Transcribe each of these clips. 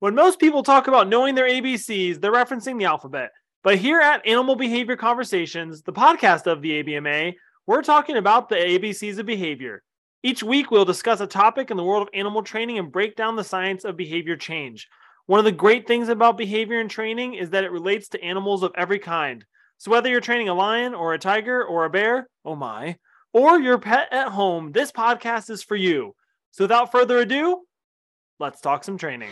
When most people talk about knowing their ABCs, they're referencing the alphabet. But here at Animal Behavior Conversations, the podcast of the ABMA, we're talking about the ABCs of behavior. Each week, we'll discuss a topic in the world of animal training and break down the science of behavior change. One of the great things about behavior and training is that it relates to animals of every kind. So, whether you're training a lion or a tiger or a bear, oh my, or your pet at home, this podcast is for you. So, without further ado, let's talk some training.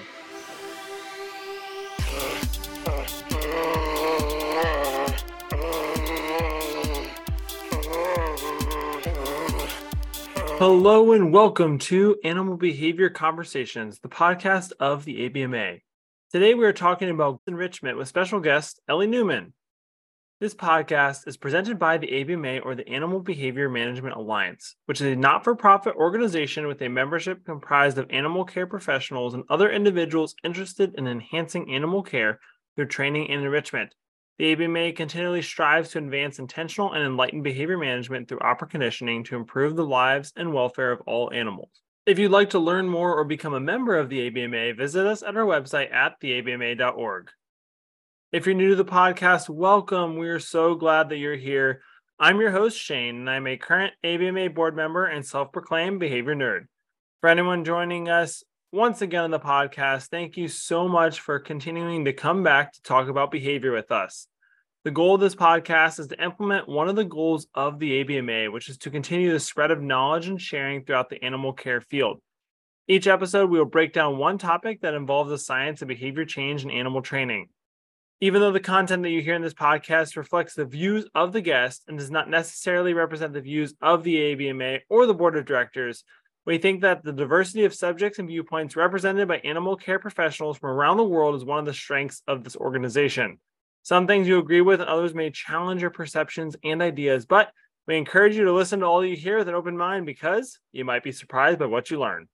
Hello and welcome to Animal Behavior Conversations, the podcast of the ABMA. Today we are talking about enrichment with special guest Elly Neumann. This podcast is presented by the ABMA or the Animal Behavior Management Alliance, which is a not for profit organization with a membership comprised of animal care professionals and other individuals interested in enhancing animal care through training and enrichment. The ABMA continually strives to advance intentional and enlightened behavior management through operant conditioning to improve the lives and welfare of all animals. If you'd like to learn more or become a member of the ABMA, visit us at our website at theabma.org. If you're new to the podcast, welcome. We are so glad that you're here. I'm your host, Shane, and I'm a current ABMA board member and self proclaimed behavior nerd. For anyone joining us once again on the podcast, thank you so much for continuing to come back to talk about behavior with us. The goal of this podcast is to implement one of the goals of the ABMA, which is to continue the spread of knowledge and sharing throughout the animal care field. Each episode, we will break down one topic that involves the science of behavior change in animal training. Even though the content that you hear in this podcast reflects the views of the guest and does not necessarily represent the views of the ABMA or the board of directors, we think that the diversity of subjects and viewpoints represented by animal care professionals from around the world is one of the strengths of this organization. Some things you agree with, and others may challenge your perceptions and ideas, but we encourage you to listen to all you hear with an open mind because you might be surprised by what you learn.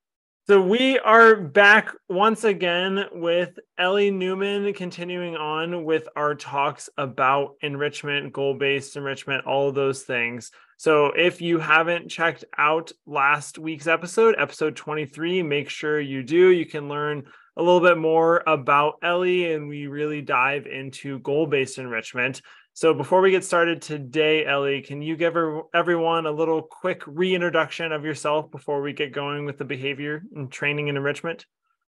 So we are back once again with Elly Neumann, continuing on with our talks about enrichment, goal based enrichment, all of those things. So if you haven't checked out last week's episode, episode 23, make sure you do. You can learn a little bit more about Elly, and we really dive into goal based enrichment. So before we get started today, Elly, can you give everyone a little quick reintroduction of yourself before we get going with the behavior and training and enrichment?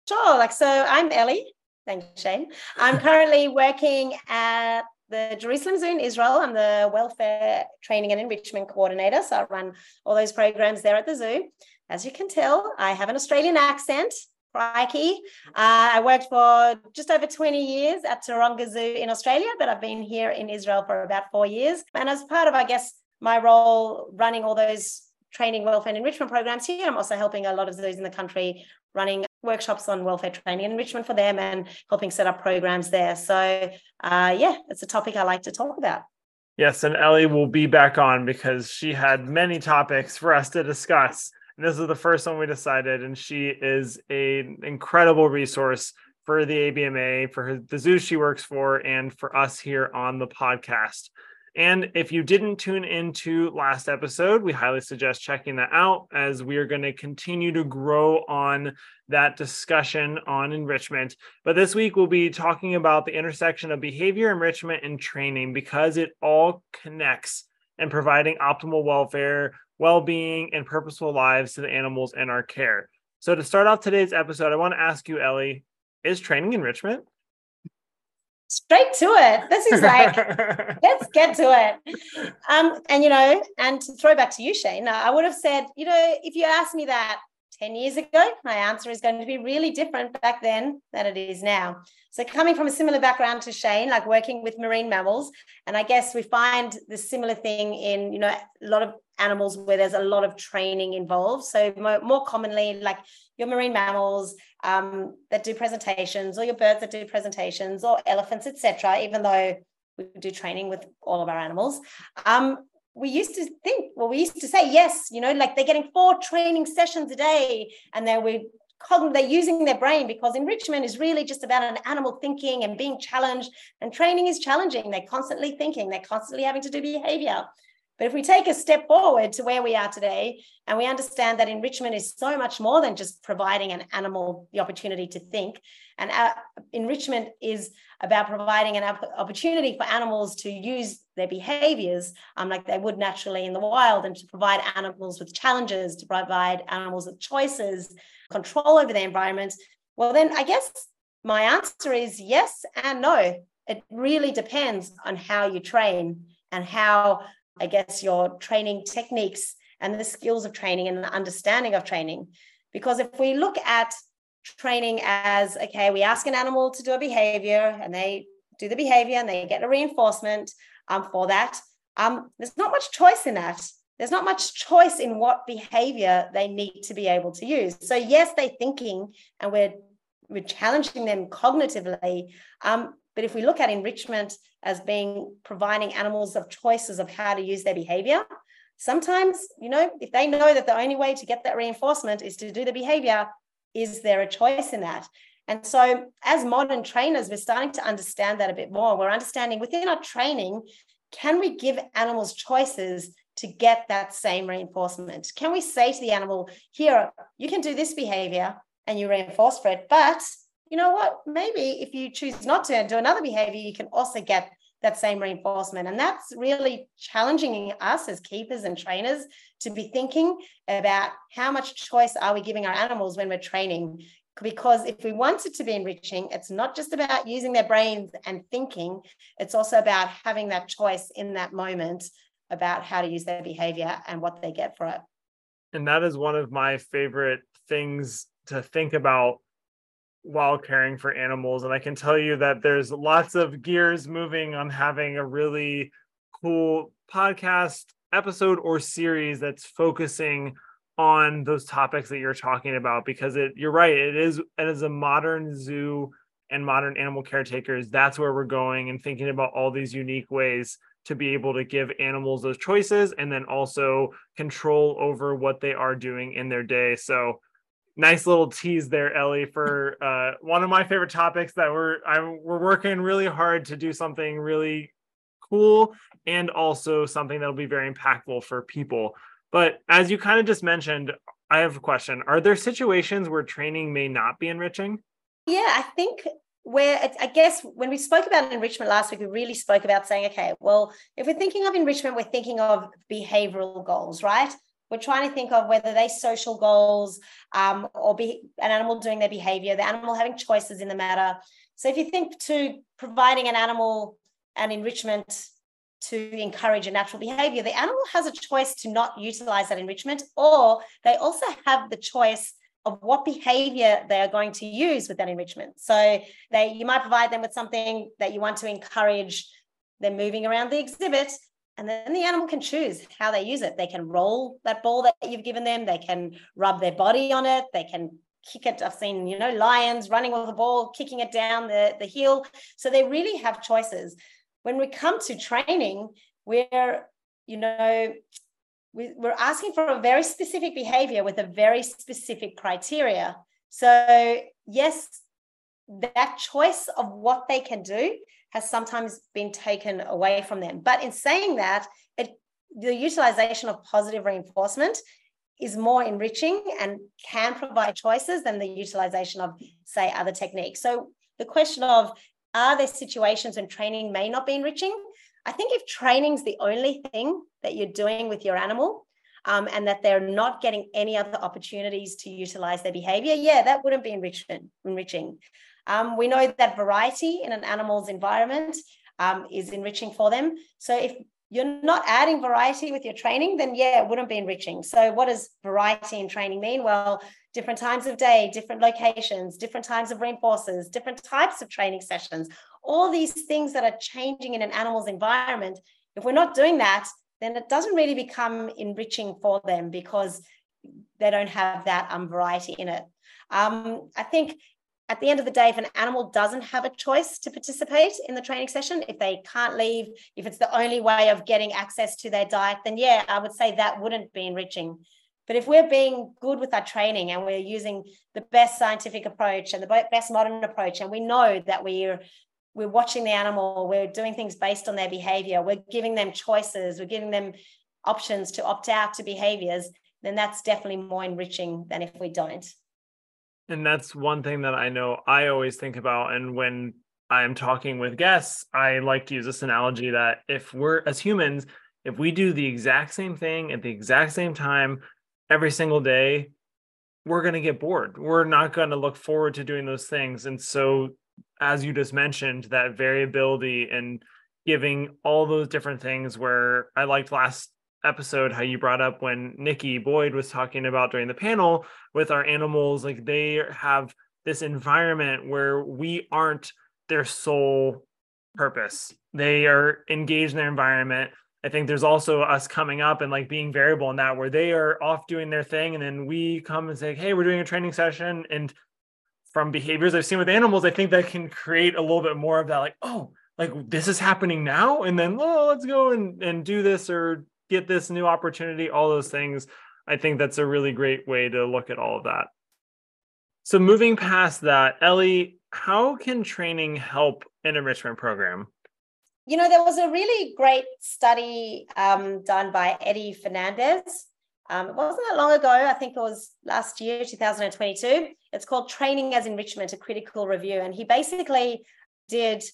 Sure. Like so, I'm Elly. Thank you, Shane. I'm currently working at the Jerusalem Zoo in Israel. I'm the welfare training and enrichment coordinator. So I run all those programs there at the zoo. As you can tell, I have an Australian accent. Crikey. Uh, I worked for just over 20 years at Taronga Zoo in Australia, but I've been here in Israel for about four years. And as part of, I guess, my role running all those training, welfare, and enrichment programs here, I'm also helping a lot of zoos in the country running workshops on welfare training and enrichment for them and helping set up programs there. So, uh, yeah, it's a topic I like to talk about. Yes, and Elly will be back on because she had many topics for us to discuss. And this is the first one we decided, and she is an incredible resource for the ABMA, for her, the zoo she works for, and for us here on the podcast. And if you didn't tune into last episode, we highly suggest checking that out as we are going to continue to grow on that discussion on enrichment. But this week, we'll be talking about the intersection of behavior enrichment and training because it all connects and providing optimal welfare well being, and purposeful lives to the animals in our care. So, to start off today's episode, I want to ask you, Elly, is training enrichment? Straight to it. This is like, let's get to it. Um, and you know, and to throw back to you, Shane, I would have said, you know, if you asked me that 10 years ago, my answer is going to be really different back then than it is now. So, coming from a similar background to Shane, like working with marine mammals, and I guess we find the similar thing in, you know, a lot of animals where there's a lot of training involved. So, more, more commonly, like your marine mammals um, that do presentations, or your birds that do presentations, or elephants, etc. Even though we do training with all of our animals, um, we used to think, well, we used to say, yes, you know, like they're getting four training sessions a day and then we they're using their brain because enrichment is really just about an animal thinking and being challenged and training is challenging. They're constantly thinking they're constantly having to do behavior But if we take a step forward to where we are today, and we understand that enrichment is so much more than just providing an animal the opportunity to think, and uh, enrichment is about providing an opportunity for animals to use their behaviors um, like they would naturally in the wild, and to provide animals with challenges, to provide animals with choices, control over their environment. Well, then I guess my answer is yes and no. It really depends on how you train and how I guess, your training techniques and the skills of training and the understanding of training. Because if we look at training as, okay, we ask an animal to do a behavior and they do the behavior and they get a reinforcement um, for that, um, there's not much choice in that. There's not much choice in what behavior they need to be able to use. So, yes, they're thinking and we're, we're challenging them cognitively. Um, but if we look at enrichment as being providing animals of choices of how to use their behavior, sometimes, you know, if they know that the only way to get that reinforcement is to do the behavior, is there a choice in that? And so, as modern trainers, we're starting to understand that a bit more. We're understanding within our training, can we give animals choices to get that same reinforcement? Can we say to the animal, here, you can do this behavior and you reinforce for it, but you know what? Maybe if you choose not to and do another behavior, you can also get that same reinforcement. And that's really challenging us as keepers and trainers to be thinking about how much choice are we giving our animals when we're training. Because if we want it to be enriching, it's not just about using their brains and thinking, it's also about having that choice in that moment about how to use their behavior and what they get for it. And that is one of my favorite things to think about while caring for animals. And I can tell you that there's lots of gears moving on having a really cool podcast episode or series that's focusing on those topics that you're talking about because it you're right it is it is a modern zoo and modern animal caretakers that's where we're going and thinking about all these unique ways to be able to give animals those choices and then also control over what they are doing in their day so nice little tease there, Elly, for uh, one of my favorite topics that we're I, we're working really hard to do something really cool and also something that'll be very impactful for people. But as you kind of just mentioned, I have a question. Are there situations where training may not be enriching? Yeah, I think where I guess when we spoke about enrichment last week, we really spoke about saying, okay, well, if we're thinking of enrichment, we're thinking of behavioral goals, right? We're trying to think of whether they social goals um, or be an animal doing their behavior, the animal having choices in the matter. So if you think to providing an animal an enrichment to encourage a natural behavior, the animal has a choice to not utilize that enrichment, or they also have the choice of what behavior they are going to use with that enrichment. So they you might provide them with something that you want to encourage them moving around the exhibit, and then the animal can choose how they use it. They can roll that ball that you've given them. They can rub their body on it. They can kick it. I've seen, you know, lions running with the ball, kicking it down the, the hill. So they really have choices. When we come to training, we're, you know, we, we're asking for a very specific behavior with a very specific criteria. So, yes, that choice of what they can do has sometimes been taken away from them. But in saying that, it, the utilization of positive reinforcement is more enriching and can provide choices than the utilization of, say, other techniques. So the question of are there situations when training may not be enriching? I think if training's the only thing that you're doing with your animal, um, and that they're not getting any other opportunities to utilize their behavior, yeah, that wouldn't be enrichment, enriching. Um, we know that variety in an animal's environment um, is enriching for them. So if you're not adding variety with your training, then yeah, it wouldn't be enriching. So what does variety in training mean? Well, different times of day, different locations, different times of reinforcers, different types of training sessions, all these things that are changing in an animal's environment. If we're not doing that, then it doesn't really become enriching for them because they don't have that um, variety in it. Um, I think at the end of the day, if an animal doesn't have a choice to participate in the training session, if they can't leave, if it's the only way of getting access to their diet, then yeah, I would say that wouldn't be enriching. But if we're being good with our training and we're using the best scientific approach and the best modern approach, and we know that we're we're watching the animal, we're doing things based on their behavior, we're giving them choices, we're giving them options to opt out to behaviors, then that's definitely more enriching than if we don't. And that's one thing that I know I always think about. And when I'm talking with guests, I like to use this analogy that if we're as humans, if we do the exact same thing at the exact same time every single day, we're going to get bored. We're not going to look forward to doing those things. And so, as you just mentioned, that variability and giving all those different things where I liked last episode how you brought up when Nikki Boyd was talking about during the panel with our animals, like they have this environment where we aren't their sole purpose. They are engaged in their environment. I think there's also us coming up and like being variable in that where they are off doing their thing and then we come and say, "Hey, we're doing a training session." And from behaviors I've seen with animals, I think that can create a little bit more of that like, "Oh, like this is happening now." And then, "Oh, let's go and and do this or get this new opportunity." All those things. I think that's a really great way to look at all of that. So moving past that, Elly, how can training help an enrichment program? you know, there was a really great study um, done by Eddie Fernandez. Um, it wasn't that long ago. I think it was last year, 2022. It's called Training as Enrichment, a critical review. And he basically did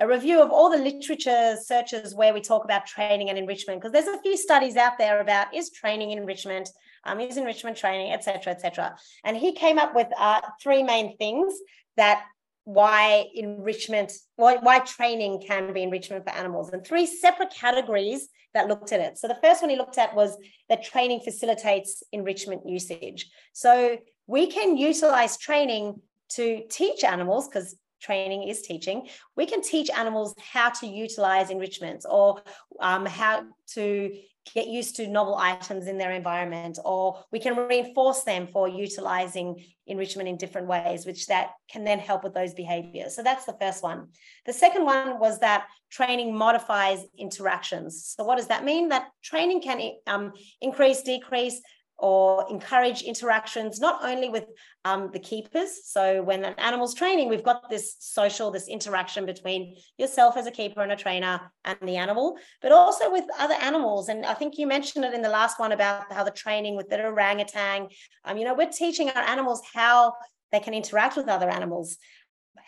a review of all the literature searches where we talk about training and enrichment, because there's a few studies out there about is training enrichment, um, is enrichment training, et cetera, et cetera. And he came up with uh, three main things that why enrichment, why, why training can be enrichment for animals, and three separate categories that looked at it. So the first one he looked at was that training facilitates enrichment usage. So we can utilize training to teach animals, because training is teaching, we can teach animals how to utilize enrichments or um, how to get used to novel items in their environment, or we can reinforce them for utilizing enrichment in different ways, which that can then help with those behaviors. So that's the first one. The second one was that training modifies interactions. So what does that mean? That training can um, increase, decrease or encourage interactions not only with um, the keepers. So when an animal's training, we've got this social, this interaction between yourself as a keeper and a trainer and the animal, but also with other animals. And I think you mentioned it in the last one about how the training with the orangutan. Um, you know, we're teaching our animals how they can interact with other animals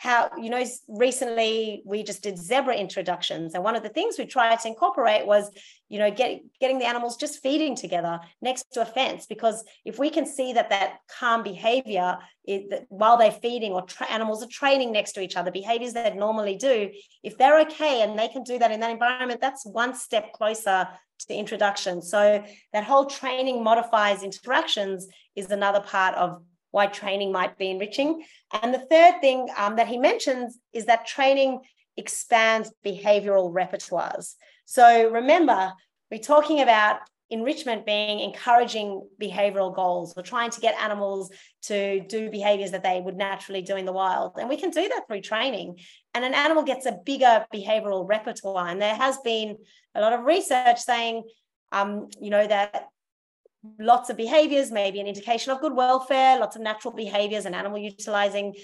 how you know recently we just did zebra introductions. And one of the things we tried to incorporate was you know get, getting the animals just feeding together next to a fence. Because if we can see that that calm behavior is, that while they're feeding or tra- animals are training next to each other behaviors they'd normally do if they're okay and they can do that in that environment that's one step closer to introduction. So that whole training modifies interactions is another part of why training might be enriching. And the third thing um, that he mentions is that training expands behavioral repertoires. So remember, we're talking about enrichment being encouraging behavioral goals or trying to get animals to do behaviors that they would naturally do in the wild. And we can do that through training. And an animal gets a bigger behavioral repertoire. And there has been a lot of research saying, um, you know, that lots of behaviors, maybe an indication of good welfare, lots of natural behaviors and animal utilizing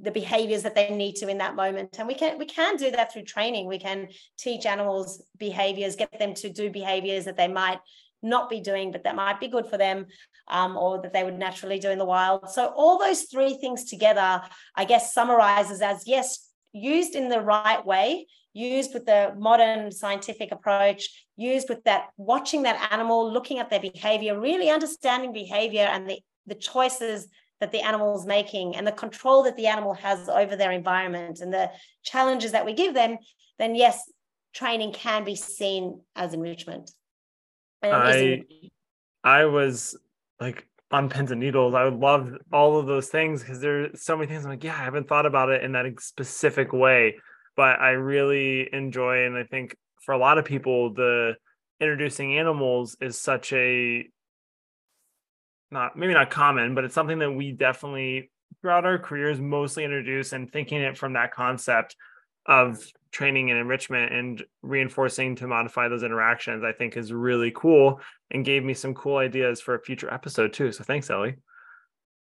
the behaviors that they need to in that moment. And we can we can do that through training. We can teach animals behaviors, get them to do behaviors that they might not be doing, but that might be good for them, um, or that they would naturally do in the wild. So all those three things together, I guess, summarizes as yes, used in the right way, used with the modern scientific approach, used with that watching that animal, looking at their behavior, really understanding behavior and the, the choices that the animal is making and the control that the animal has over their environment and the challenges that we give them, then yes, training can be seen as enrichment. I, I was like on pins and needles. I would love all of those things because there's so many things. I'm like, yeah, I haven't thought about it in that specific way but I really enjoy, and I think for a lot of people, the introducing animals is such a not maybe not common, but it's something that we definitely throughout our careers mostly introduce and thinking it from that concept of training and enrichment and reinforcing to modify those interactions, I think is really cool and gave me some cool ideas for a future episode too. So thanks, Elly.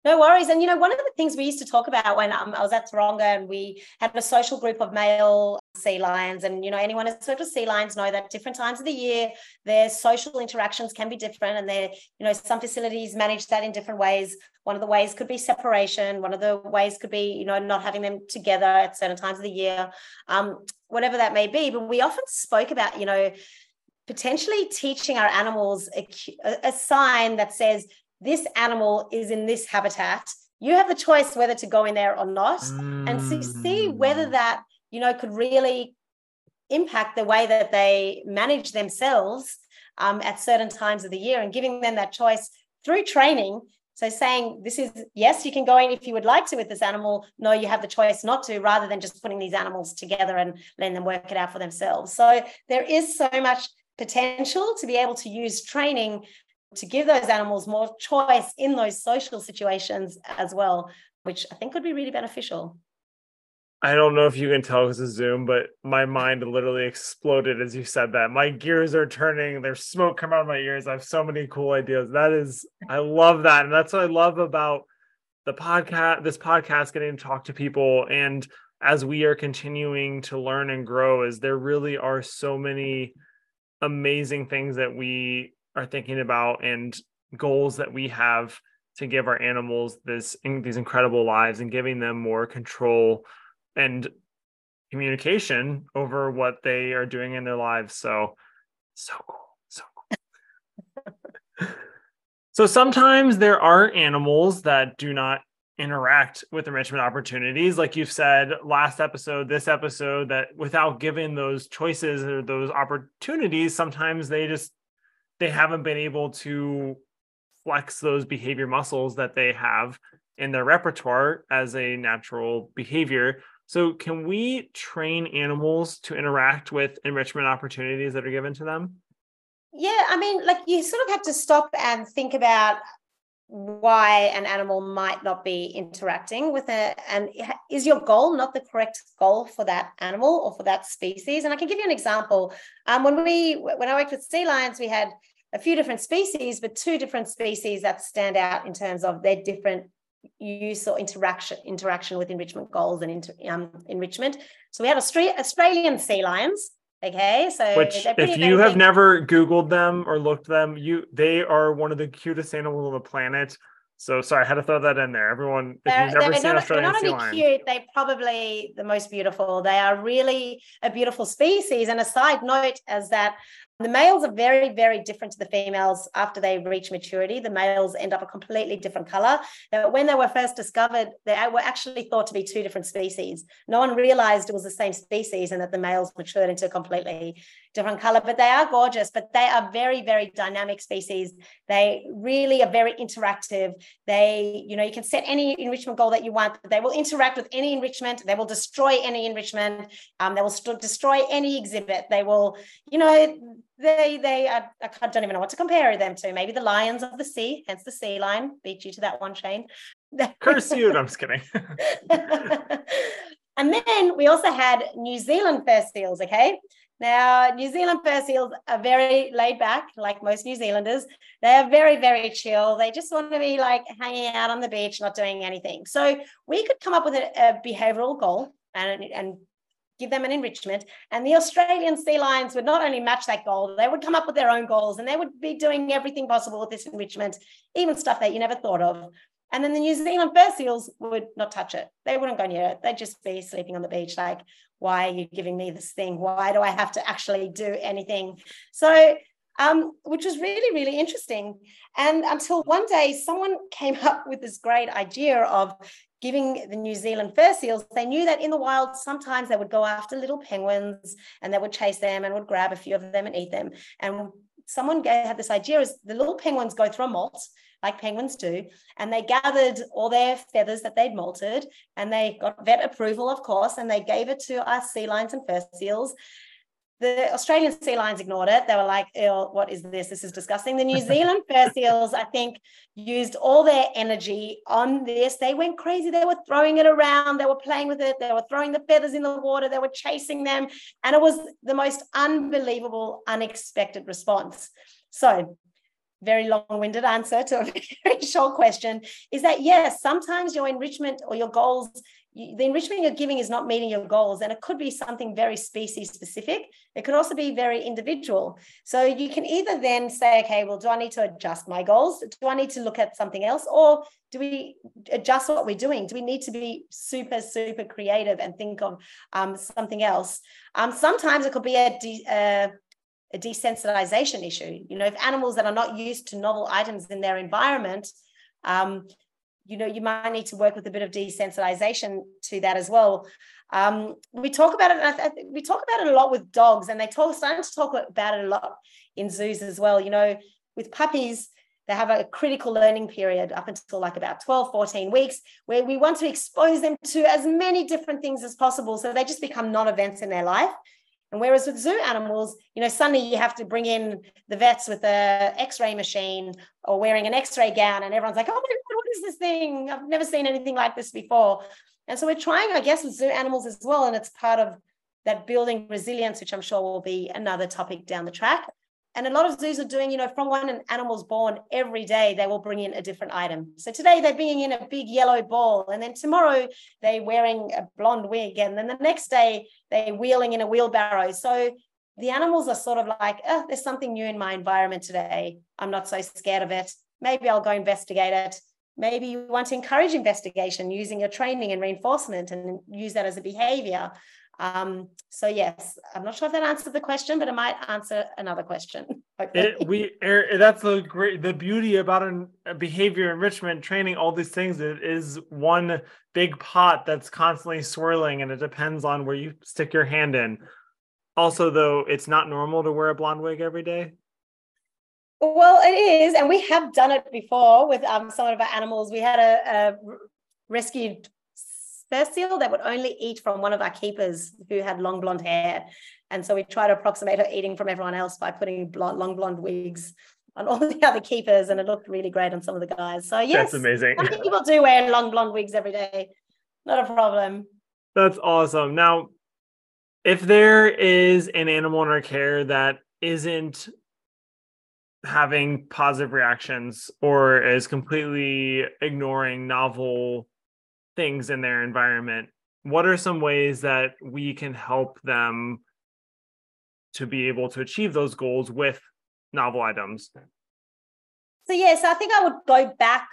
No worries. And you know, one of the things we used to talk about when um, I was at Taronga and we had a social group of male sea lions, and you know, anyone who's worked with sea lions know that different times of the year their social interactions can be different, and they're you know some facilities manage that in different ways. One of the ways could be separation. One of the ways could be you know not having them together at certain times of the year, um, whatever that may be. But we often spoke about you know potentially teaching our animals a, a sign that says this animal is in this habitat you have the choice whether to go in there or not mm. and see, see whether mm. that you know could really impact the way that they manage themselves um, at certain times of the year and giving them that choice through training so saying this is yes you can go in if you would like to with this animal no you have the choice not to rather than just putting these animals together and letting them work it out for themselves so there is so much potential to be able to use training to give those animals more choice in those social situations as well, which I think would be really beneficial. I don't know if you can tell because of Zoom, but my mind literally exploded as you said that. My gears are turning. There's smoke coming out of my ears. I have so many cool ideas. That is, I love that, and that's what I love about the podcast. This podcast, getting to talk to people, and as we are continuing to learn and grow, is there really are so many amazing things that we are thinking about and goals that we have to give our animals this these incredible lives and giving them more control and communication over what they are doing in their lives. So so cool so cool. So sometimes there are animals that do not interact with enrichment opportunities. Like you've said last episode this episode that without giving those choices or those opportunities sometimes they just they haven't been able to flex those behavior muscles that they have in their repertoire as a natural behavior. So, can we train animals to interact with enrichment opportunities that are given to them? Yeah, I mean, like you sort of have to stop and think about why an animal might not be interacting with it and is your goal not the correct goal for that animal or for that species? And i can give you an example. Um, when we when i worked with sea lions we had a few different species but two different species that stand out in terms of their different use or interaction interaction with enrichment goals and inter, um, enrichment. So we had australian sea lions Okay, so which if you have never Googled them or looked them, you they are one of the cutest animals on the planet. So sorry, I had to throw that in there. Everyone, if you've never seen not, Australian they're not only cute, they're probably the most beautiful. They are really a beautiful species. And a side note is that the males are very, very different to the females after they reach maturity. The males end up a completely different color. Now, when they were first discovered, they were actually thought to be two different species. No one realized it was the same species and that the males matured into completely different color. But they are gorgeous, but they are very, very dynamic species. They really are very interactive. They, you know, you can set any enrichment goal that you want, they will interact with any enrichment. They will destroy any enrichment. Um, they will st- destroy any exhibit. They will, you know, they they I, I don't even know what to compare them to. Maybe the lions of the sea, hence the sea lion. Beat you to that one, Shane. Curse you! I'm just kidding. and then we also had New Zealand fur seals. Okay, now New Zealand fur seals are very laid back, like most New Zealanders. They are very very chill. They just want to be like hanging out on the beach, not doing anything. So we could come up with a, a behavioral goal and and give them an enrichment. And the Australian sea lions would not only match that goal, they would come up with their own goals and they would be doing everything possible with this enrichment, even stuff that you never thought of. And then the New Zealand fur seals would not touch it. They wouldn't go near it. They'd just be sleeping on the beach, like, why are you giving me this thing? Why do I have to actually do anything? So, um, which was really, really interesting. And until one day, someone came up with this great idea of giving the New Zealand fur seals, they knew that in the wild, sometimes they would go after little penguins and they would chase them and would grab a few of them and eat them. And someone had this idea is the little penguins go through a molt like penguins do. And they gathered all their feathers that they'd molted and they got vet approval, of course, and they gave it to us sea lions and fur seals the Australian sea lions ignored it. They were like, what is this? This is disgusting. The New Zealand fur seals, I think, used all their energy on this. They went crazy. They were throwing it around. They were playing with it. They were throwing the feathers in the water. They were chasing them. And it was the most unbelievable, unexpected response. So very long-winded answer to a very short question is that yes sometimes your enrichment or your goals the enrichment you're giving is not meeting your goals and it could be something very species specific it could also be very individual. So you can either then say okay well do i need to adjust my goals? Do i need to look at something else? Or do we adjust what we're doing? Do we need to be super super creative and think of um, something else? Um, sometimes it could be a, de- uh, a desensitization issue. You know if animals that are not used to novel items in their environment um, you know you might need to work with a bit of desensitization to that as well. Um, we talk about it we talk about it a lot with dogs and they talk starting to talk about it a lot in zoos as well. You know with puppies they have a critical learning period up until like about 12 14 weeks where we want to expose them to as many different things as possible so they just become non-events in their life and whereas with zoo animals, you know, suddenly you have to bring in the vets with a X-ray machine or wearing an X-ray gown, and everyone's like, "Oh my god, what is this thing? I've never seen anything like this before." And so we're trying, I guess, with zoo animals as well, and it's part of that building resilience, which I'm sure will be another topic down the track. And a lot of zoos are doing, you know, from when an animal's born, every day they will bring in a different item. So today they're bringing in a big yellow ball, and then tomorrow they're wearing a blonde wig, and then the next day they're wheeling in a wheelbarrow. So the animals are sort of like, oh, there's something new in my environment today. I'm not so scared of it. Maybe I'll go investigate it. Maybe you want to encourage investigation using your training and reinforcement and use that as a behavior. Um, so yes, I'm not sure if that answered the question, but it might answer another question. It, we er, that's the great the beauty about an, behavior enrichment training. All these things it is one big pot that's constantly swirling, and it depends on where you stick your hand in. Also, though, it's not normal to wear a blonde wig every day. Well, it is, and we have done it before with um, some of our animals. We had a, a rescued Fur seal that would only eat from one of our keepers who had long blonde hair. And so we try to approximate her eating from everyone else by putting blonde, long blonde wigs on all the other keepers, and it looked really great on some of the guys. So yes, that's amazing. Some people do wear long blonde wigs every day. Not a problem. That's awesome. Now, if there is an animal in our care that isn't having positive reactions or is completely ignoring novel things in their environment, what are some ways that we can help them to be able to achieve those goals with novel items? So, yes, I think I would go back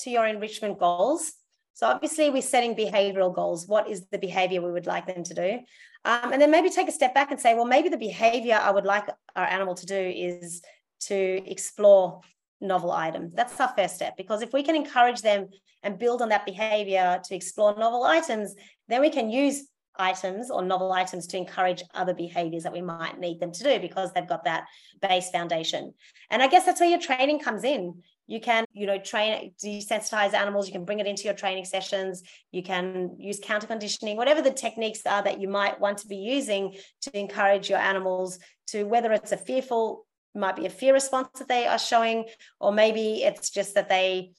to your enrichment goals. So, obviously, we're setting behavioral goals. What is the behavior we would like them to do? Um, and then maybe take a step back and say, well, maybe the behavior I would like our animal to do is to explore novel item. That's our first step because if we can encourage them and build on that behavior to explore novel items, then we can use items or novel items to encourage other behaviors that we might need them to do because they've got that base foundation. And I guess that's where your training comes in. You can, you know, train desensitize animals, you can bring it into your training sessions, you can use counter conditioning, whatever the techniques are that you might want to be using to encourage your animals to whether it's a fearful might be a fear response that they are showing, or maybe it's just that they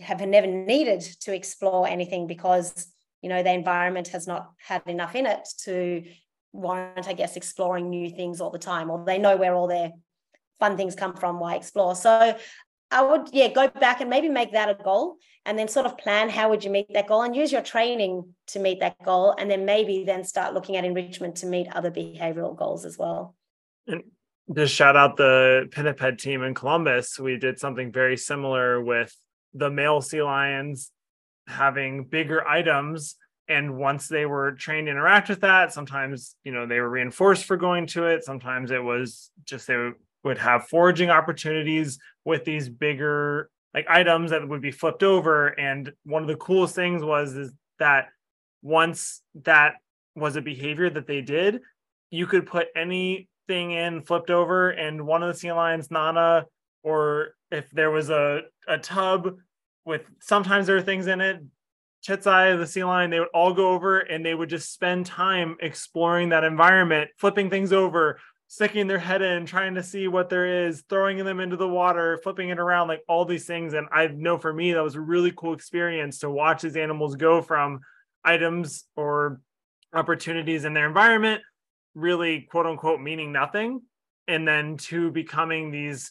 have never needed to explore anything because you know the environment has not had enough in it to warrant, I guess, exploring new things all the time, or they know where all their fun things come from. Why explore? So I would, yeah, go back and maybe make that a goal, and then sort of plan how would you meet that goal, and use your training to meet that goal, and then maybe then start looking at enrichment to meet other behavioral goals as well. And just shout out the pinniped team in Columbus. We did something very similar with the male sea lions having bigger items. And once they were trained to interact with that, sometimes, you know, they were reinforced for going to it. Sometimes it was just they would have foraging opportunities with these bigger like items that would be flipped over. And one of the coolest things was is that once that was a behavior that they did, you could put any thing in flipped over and one of the sea lions nana or if there was a, a tub with sometimes there are things in it Chetsai, the sea lion, they would all go over and they would just spend time exploring that environment, flipping things over, sticking their head in, trying to see what there is, throwing them into the water, flipping it around, like all these things. And I know for me, that was a really cool experience to watch these animals go from items or opportunities in their environment really quote unquote meaning nothing and then to becoming these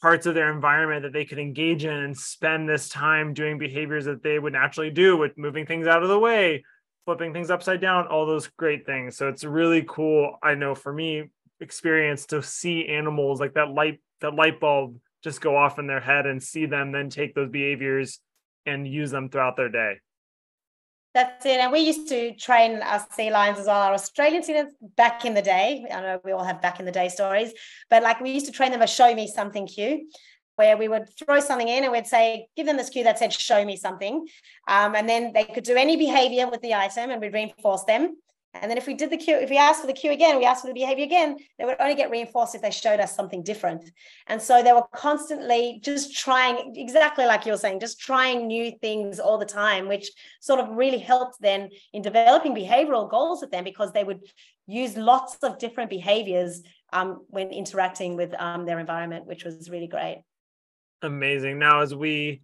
parts of their environment that they could engage in and spend this time doing behaviors that they would naturally do with moving things out of the way flipping things upside down all those great things. So it's really cool i know for me experience to see animals like that light that light bulb just go off in their head and see them then take those behaviors and use them throughout their day that's it. And we used to train our sea lions as well, our Australian sea lions back in the day. I know we all have back in the day stories, but like we used to train them a show me something cue where we would throw something in and we'd say, give them this cue that said, show me something. Um, and then they could do any behavior with the item and we'd reinforce them. And then if we did the cue, if we asked for the cue again, we asked for the behavior again, they would only get reinforced if they showed us something different. And so they were constantly just trying, exactly like you're saying, just trying new things all the time, which sort of really helped then in developing behavioral goals with them because they would use lots of different behaviors um, when interacting with um, their environment, which was really great. Amazing. Now, as we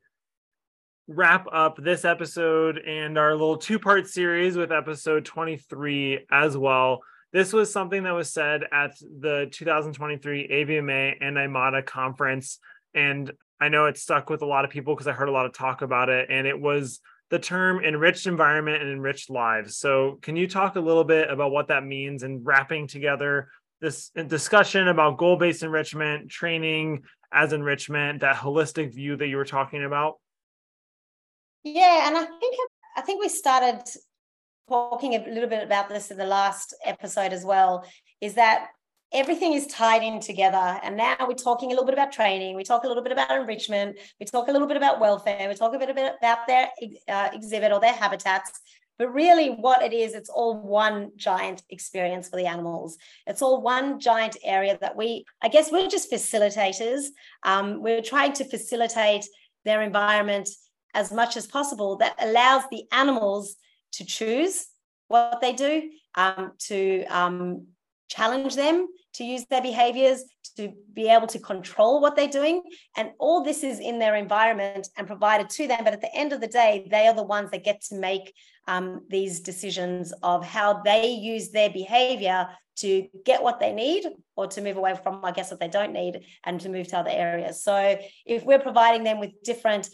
wrap up this episode and our little two part series with episode 23 as well. This was something that was said at the 2023 ABMA and IMATA conference. And I know it stuck with a lot of people because I heard a lot of talk about it. And it was the term enriched environment and enriched lives. So, can you talk a little bit about what that means and wrapping together this discussion about goal based enrichment, training as enrichment, that holistic view that you were talking about? Yeah, and I think I think we started talking a little bit about this in the last episode as well. Is that everything is tied in together. And now we're talking a little bit about training. We talk a little bit about enrichment. We talk a little bit about welfare. We talk a bit about their uh, exhibit or their habitats. But really, what it is, it's all one giant experience for the animals. It's all one giant area that we, I guess, we're just facilitators. Um, we're trying to facilitate their environment as much as possible that allows the animals to choose what they do, um, to um, challenge them to use their behaviors, to be able to control what they're doing. And all this is in their environment and provided to them. But at the end of the day, they are the ones that get to make um, these decisions of how they use their behavior to get what they need or to move away from, I guess, what they don't need and to move to other areas. So if we're providing them with different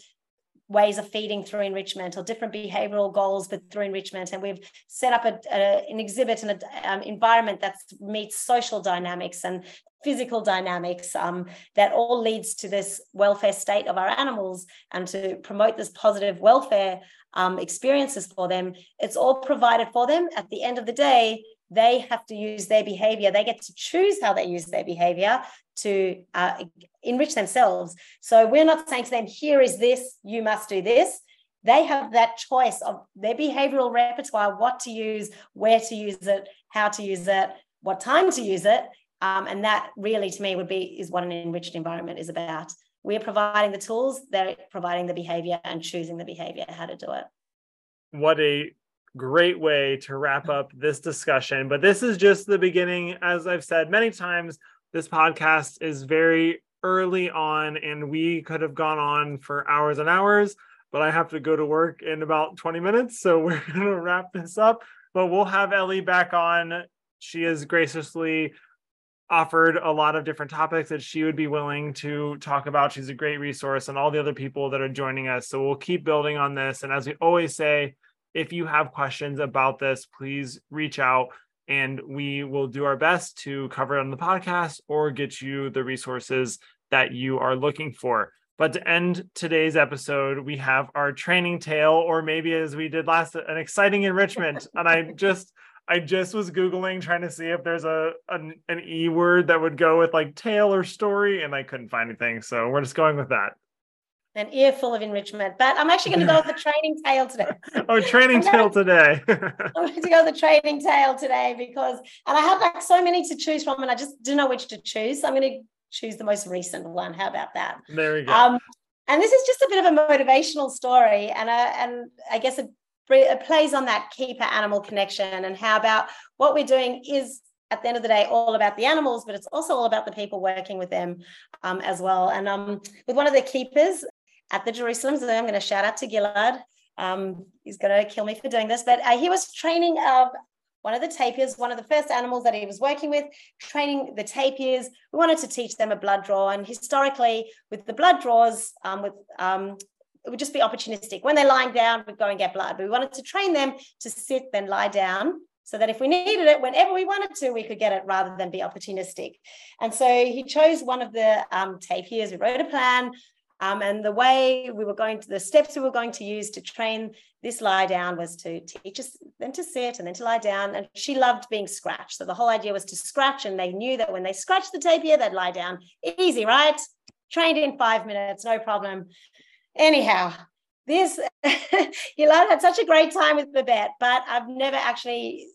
ways of feeding through enrichment or different behavioral goals but through enrichment. And we've set up a, a, an exhibit and an um, environment that meets social dynamics and physical dynamics um, that all leads to this welfare state of our animals and to promote this positive welfare um, experiences for them. It's all provided for them. At the end of the day they have to use their behavior. They get to choose how they use their behavior to uh, enrich themselves. So we're not saying to them, here is this, you must do this. They have that choice of their behavioral repertoire, what to use, where to use it, how to use it, what time to use it. Um, and that really to me would be is what an enriched environment is about. We're providing the tools, they're providing the behavior and choosing the behavior, how to do it. What a great way to wrap up this discussion. But this is just the beginning. As I've said many times, this podcast is very early on and we could have gone on for hours and hours but i have to go to work in about 20 minutes so we're going to wrap this up. But we'll have Elly back on. She has graciously offered a lot of different topics that she would be willing to talk about. She's a great resource and all the other people that are joining us. So we'll keep building on this. And as we always say if you have questions about this please reach out and we will do our best to cover it on the podcast or get you the resources that you are looking for. But to end today's episode, we have our training tale, or maybe as we did last, an exciting enrichment. and I just, I just was googling trying to see if there's a an, an e word that would go with like tale or story, and I couldn't find anything. So we're just going with that an earful of enrichment. But I'm actually going to go with the training tale today. oh, training tale today. I'm going to go with the training tale today because, and I have like so many to choose from, and I just don't know which to choose. So I'm going to choose the most recent one. How about that? There we go. Um, and this is just a bit of a motivational story, and I, and I guess it, it plays on that keeper animal connection and how about what we're doing is at the end of the day all about the animals, but it's also all about the people working with them um, as well. And um, with one of the keepers, at the Jerusalem Zoo. I'm going to shout out to Gilad. Um, he's going to kill me for doing this, but uh, he was training a, one of the tapirs, one of the first animals that he was working with, training the tapirs. We wanted to teach them a blood draw. And historically, with the blood draws, um, with um, it would just be opportunistic. When they're lying down, we'd go and get blood. But we wanted to train them to sit, then lie down, so that if we needed it, whenever we wanted to, we could get it rather than be opportunistic. And so he chose one of the um, tapirs. We wrote a plan. Um, and the way we were going to, the steps we were going to use to train this lie down was to teach us them to sit and then to lie down. And she loved being scratched. So the whole idea was to scratch, and they knew that when they scratched the tapir, they'd lie down. Easy, right? Trained in five minutes, no problem. Anyhow, this Yolanda had such a great time with Babette, but I've never actually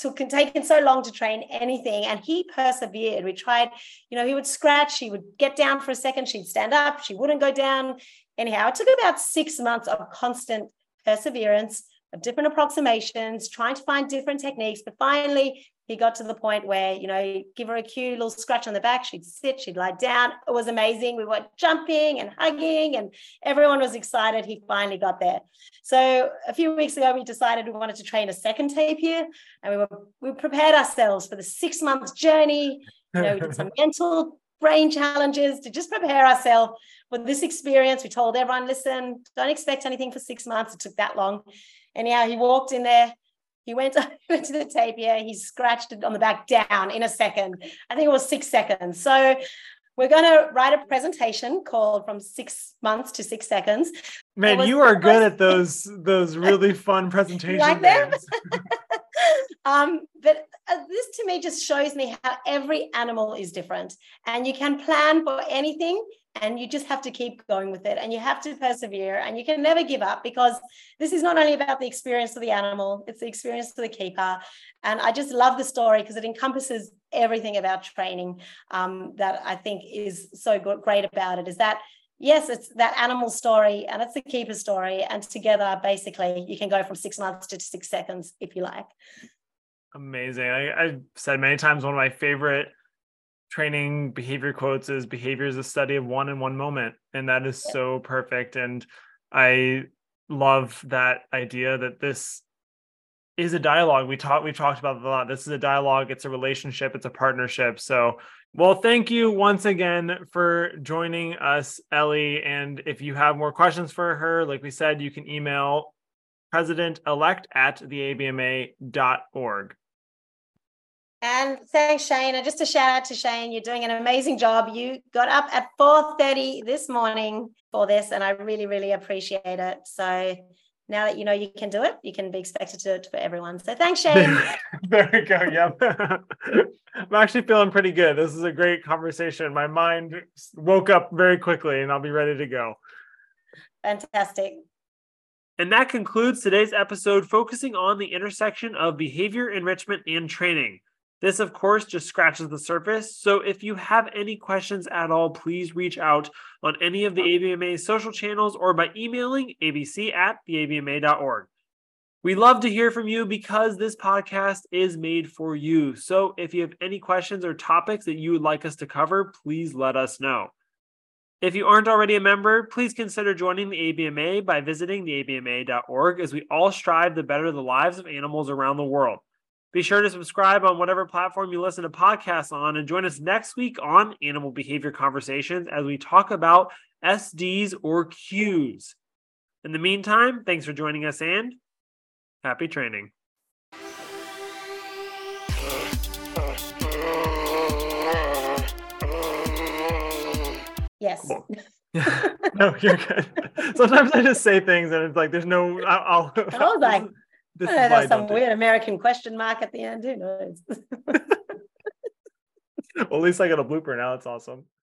took taken so long to train anything. And he persevered. We tried, you know, he would scratch, he would get down for a second, she'd stand up, she wouldn't go down. Anyhow, it took about six months of constant perseverance, of different approximations, trying to find different techniques. But finally, he got to the point where, you know, give her a cute little scratch on the back, she'd sit, she'd lie down. It was amazing. We were jumping and hugging, and everyone was excited. He finally got there. So a few weeks ago, we decided we wanted to train a second tapir, and we were we prepared ourselves for the six month journey. You know, we did some mental brain challenges to just prepare ourselves for this experience. We told everyone, listen, don't expect anything for six months. It took that long. Anyhow, he walked in there he went over to the tapir, he scratched it on the back down in a second. I think it was six seconds. So we're going to write a presentation called from six months to six seconds. Man, you are good at those those really fun presentations. like them? um, but uh, this to me just shows me how every animal is different, and you can plan for anything and you just have to keep going with it and you have to persevere and you can never give up because this is not only about the experience of the animal it's the experience of the keeper. And i just love the story because it encompasses everything about training um, that i think is so great about it is that yes it's that animal story and it's the keeper story and together basically you can go from six months to six seconds if you like. Amazing. I, i've said many times one of my favorite training behavior quotes is behavior is a study of one in one moment and that is yeah. so perfect and i love that idea that this is a dialogue. We talked we talked about a lot. This is a dialogue. It's a relationship. It's a partnership. So well thank you once again for joining us Elly and if you have more questions for her like we said you can email president elect at theabma.org and thanks, Shane. And just a shout out to Shane. You're doing an amazing job. You got up at 4:30 this morning for this, and I really, really appreciate it. So now that you know you can do it, you can be expected to do it for everyone. So thanks, Shane. there we go. Yep. I'm actually feeling pretty good. This is a great conversation. My mind woke up very quickly and I'll be ready to go. Fantastic. And that concludes today's episode focusing on the intersection of behavior enrichment and training. This, of course, just scratches the surface. So if you have any questions at all, please reach out on any of the ABMA's social channels or by emailing abc at theabma.org. We love to hear from you because this podcast is made for you. So if you have any questions or topics that you would like us to cover, please let us know. If you aren't already a member, please consider joining the ABMA by visiting theabma.org as we all strive to better the lives of animals around the world. Be sure to subscribe on whatever platform you listen to podcasts on and join us next week on Animal Behavior Conversations as we talk about SDs or cues. In the meantime, thanks for joining us and happy training. Yes. Cool. no, you're good. Sometimes I just say things and it's like there's no. I'll. I'll I was like, this know, there's some weird American question mark at the end. Who knows? well, at least I got a blooper now. It's awesome.